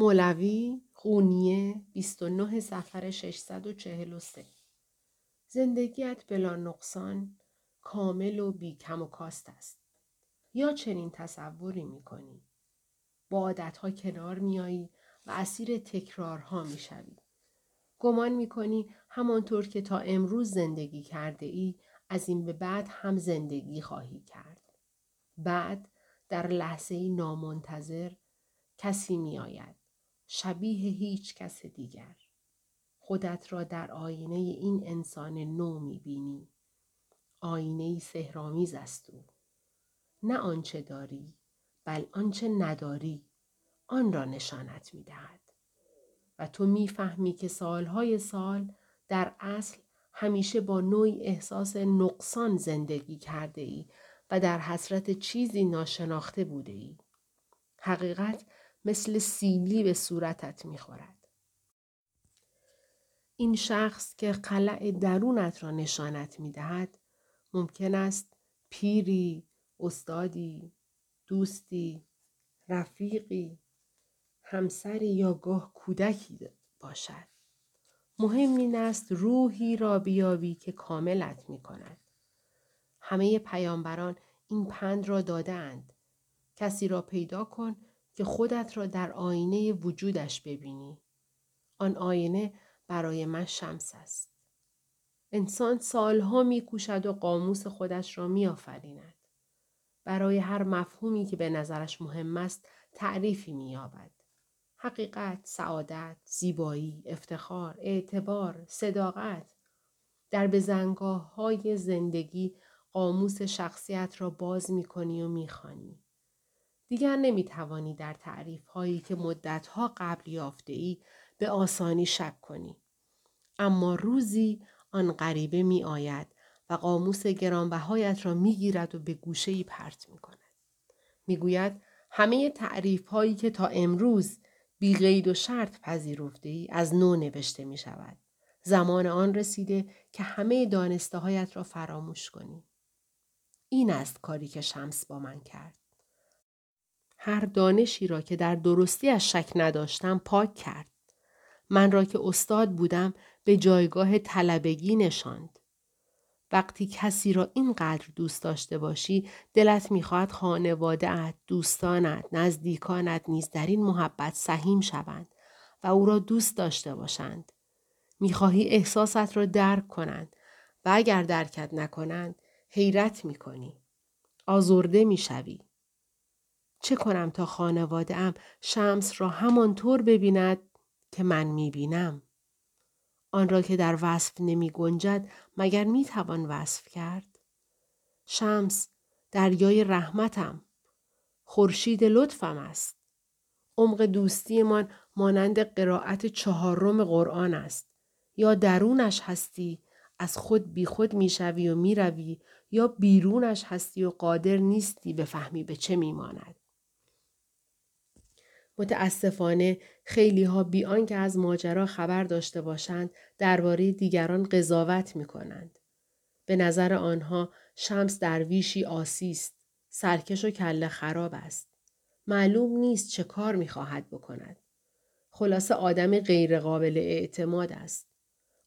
مولوی قونیه 29 سفر 643 زندگیت بلا نقصان کامل و بی کم و کاست است. یا چنین تصوری می کنی. با عادتها کنار میایی و اسیر تکرارها می شوی. گمان می کنی همانطور که تا امروز زندگی کرده ای از این به بعد هم زندگی خواهی کرد. بعد در لحظه نامنتظر کسی می آید. شبیه هیچ کس دیگر. خودت را در آینه این انسان نو می بینی. آینه سهرامیز است او. نه آنچه داری بل آنچه نداری آن را نشانت می دهد. و تو می‌فهمی که سالهای سال در اصل همیشه با نوعی احساس نقصان زندگی کرده ای و در حسرت چیزی ناشناخته بوده ای. حقیقت مثل سیلی به صورتت می‌خورد. این شخص که قلع درونت را نشانت می‌دهد ممکن است پیری، استادی، دوستی، رفیقی، همسری یا گاه کودکی باشد. مهم این است روحی را بیابی که کاملت می کند. همه پیامبران این پند را دادند. کسی را پیدا کن که خودت را در آینه وجودش ببینی. آن آینه برای من شمس است. انسان سالها می کوشد و قاموس خودش را می آفریند. برای هر مفهومی که به نظرش مهم است تعریفی می یابد. حقیقت، سعادت، زیبایی، افتخار، اعتبار، صداقت در بزنگاه های زندگی قاموس شخصیت را باز می کنی و می خانی. دیگر نمی توانی در تعریف هایی که مدتها قبل یافته ای به آسانی شک کنی. اما روزی آن غریبه می آید و قاموس گرانبهایت را می گیرد و به گوشه ای پرت می کند. می گوید همه تعریف هایی که تا امروز بی غید و شرط پذیرفته ای از نو نوشته می شود. زمان آن رسیده که همه دانسته هایت را فراموش کنی. این است کاری که شمس با من کرد. هر دانشی را که در درستی از شک نداشتم پاک کرد. من را که استاد بودم به جایگاه طلبگی نشاند. وقتی کسی را اینقدر دوست داشته باشی دلت می‌خواهد خانوادهات دوستانت نزدیکانت نیز در این محبت سهیم شوند و او را دوست داشته باشند می‌خواهی احساست را درک کنند و اگر درکت نکنند حیرت می‌کنی آزرده می‌شوی چه کنم تا خانواده ام شمس را همانطور ببیند که من می‌بینم؟ آن را که در وصف نمی گنجد مگر می توان وصف کرد؟ شمس دریای رحمتم خورشید لطفم است. عمق دوستیمان مانند قرائت چهارم قرآن است. یا درونش هستی از خود بی خود می‌شوی و می‌روی یا بیرونش هستی و قادر نیستی بفهمی به چه میماند. متاسفانه خیلی ها بی آنکه از ماجرا خبر داشته باشند درباره دیگران قضاوت می کنند. به نظر آنها شمس درویشی آسیست. سرکش و کله خراب است. معلوم نیست چه کار می خواهد بکند. خلاصه آدم غیرقابل اعتماد است.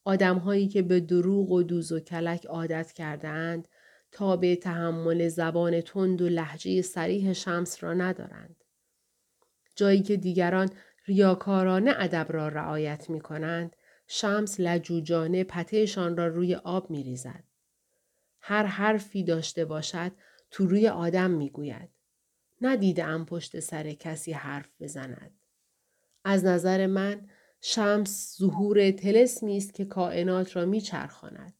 آدمهایی که به دروغ و دوز و کلک عادت کرده اند تا به تحمل زبان تند و لحجه سریح شمس را ندارند. جایی که دیگران ریاکارانه ادب را رعایت می کنند، شمس لجوجانه پتهشان را روی آب می ریزد. هر حرفی داشته باشد تو روی آدم می گوید. ندیدم پشت سر کسی حرف بزند. از نظر من شمس ظهور تلسمی است که کائنات را میچرخاند.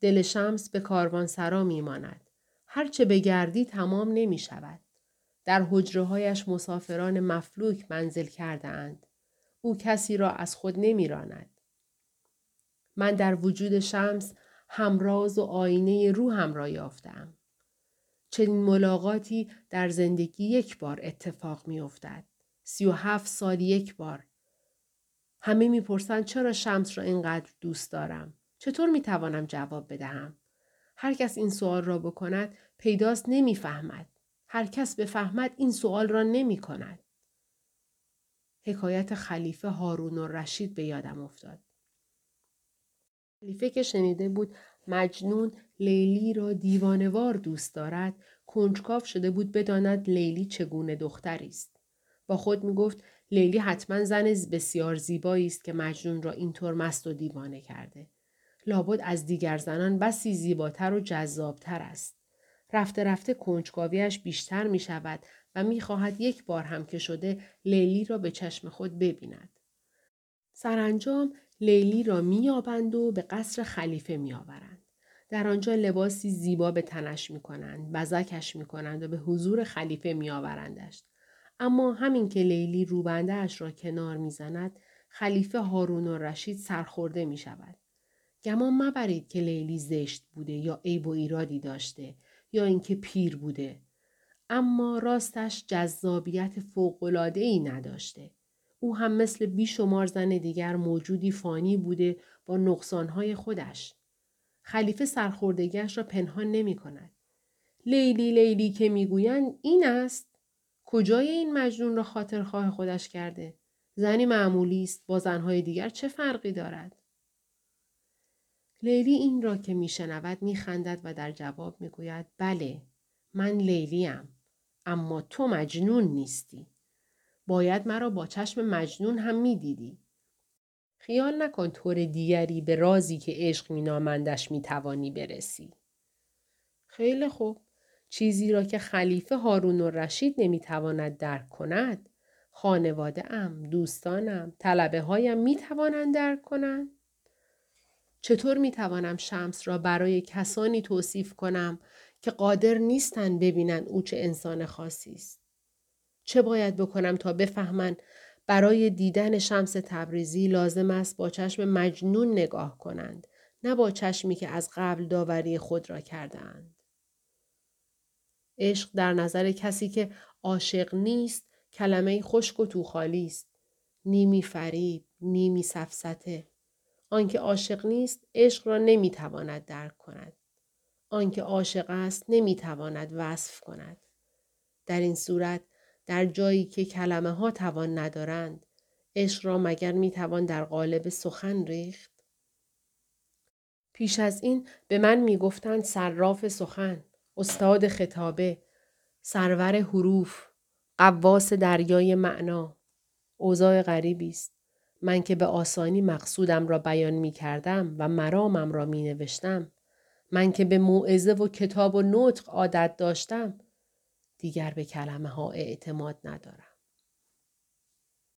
دل شمس به کاروان سرا می ماند. هرچه بگردی تمام نمی شود. در هایش مسافران مفلوک منزل کرده اند. او کسی را از خود نمیراند. من در وجود شمس همراز و آینه روحم را یافتم. چنین ملاقاتی در زندگی یک بار اتفاق می افتد. سی و هفت سال یک بار. همه می‌پرسند چرا شمس را اینقدر دوست دارم؟ چطور می توانم جواب بدهم؟ هر کس این سوال را بکند پیداست نمی‌فهمد. هر کس بفهمد این سوال را نمی کند. حکایت خلیفه هارون و رشید به یادم افتاد. خلیفه که شنیده بود مجنون لیلی را دیوانوار دوست دارد کنجکاو شده بود بداند لیلی چگونه دختری است با خود می گفت لیلی حتما زن بسیار زیبایی است که مجنون را اینطور مست و دیوانه کرده لابد از دیگر زنان بسی زیباتر و جذابتر است رفته رفته کنجکاویش بیشتر می شود و می خواهد یک بار هم که شده لیلی را به چشم خود ببیند. سرانجام لیلی را میابند و به قصر خلیفه میآورند. در آنجا لباسی زیبا به تنش می کنند، بزکش می کنند و به حضور خلیفه می آورندش. اما همین که لیلی روبنده اش را کنار می‌زند خلیفه هارون و رشید سرخورده می شود. گمان مبرید که لیلی زشت بوده یا عیب و ایرادی داشته یا اینکه پیر بوده اما راستش جذابیت فوقلاده ای نداشته. او هم مثل بیشمار زن دیگر موجودی فانی بوده با نقصانهای خودش. خلیفه سرخوردگیش را پنهان نمی کند. لیلی لیلی که می‌گویند این است کجای این مجنون را خاطرخواه خودش کرده زنی معمولی است با زنهای دیگر چه فرقی دارد لیلی این را که میشنود میخندد و در جواب می‌گوید بله من لیلیم اما تو مجنون نیستی. باید مرا با چشم مجنون هم می‌دیدی. خیال نکن طور دیگری به رازی که عشق مینامندش می‌توانی برسی. خیلی خوب. چیزی را که خلیفه هارون و رشید نمی‌تواند درک کند خانواده ام، دوستانم، طلبه هایم می درک کنند؟ چطور می توانم شمس را برای کسانی توصیف کنم که قادر نیستند ببینند او چه انسان خاصی است؟ چه باید بکنم تا بفهمند برای دیدن شمس تبریزی لازم است با چشم مجنون نگاه کنند نه با چشمی که از قبل داوری خود را کردهاند. عشق در نظر کسی که عاشق نیست کلمه خشک و توخالی است. نیمی فریب، نیمی سفسته. آنکه عاشق نیست عشق را نمی‌تواند درک کند. آنکه عاشق است نمی‌تواند وصف کند. در این صورت در جایی که کلمه ها توان ندارند عشق را مگر می‌توان در قالب سخن ریخت؟ پیش از این به من می‌گفتند صراف سخن، استاد خطابه، سرور حروف، قواس دریای معنا. اوضاع غریبی است. من که به آسانی مقصودم را بیان می کردم و مرامم را می نوشتم. من که به موعظه و کتاب و نطق عادت داشتم. دیگر به کلمه ها اعتماد ندارم.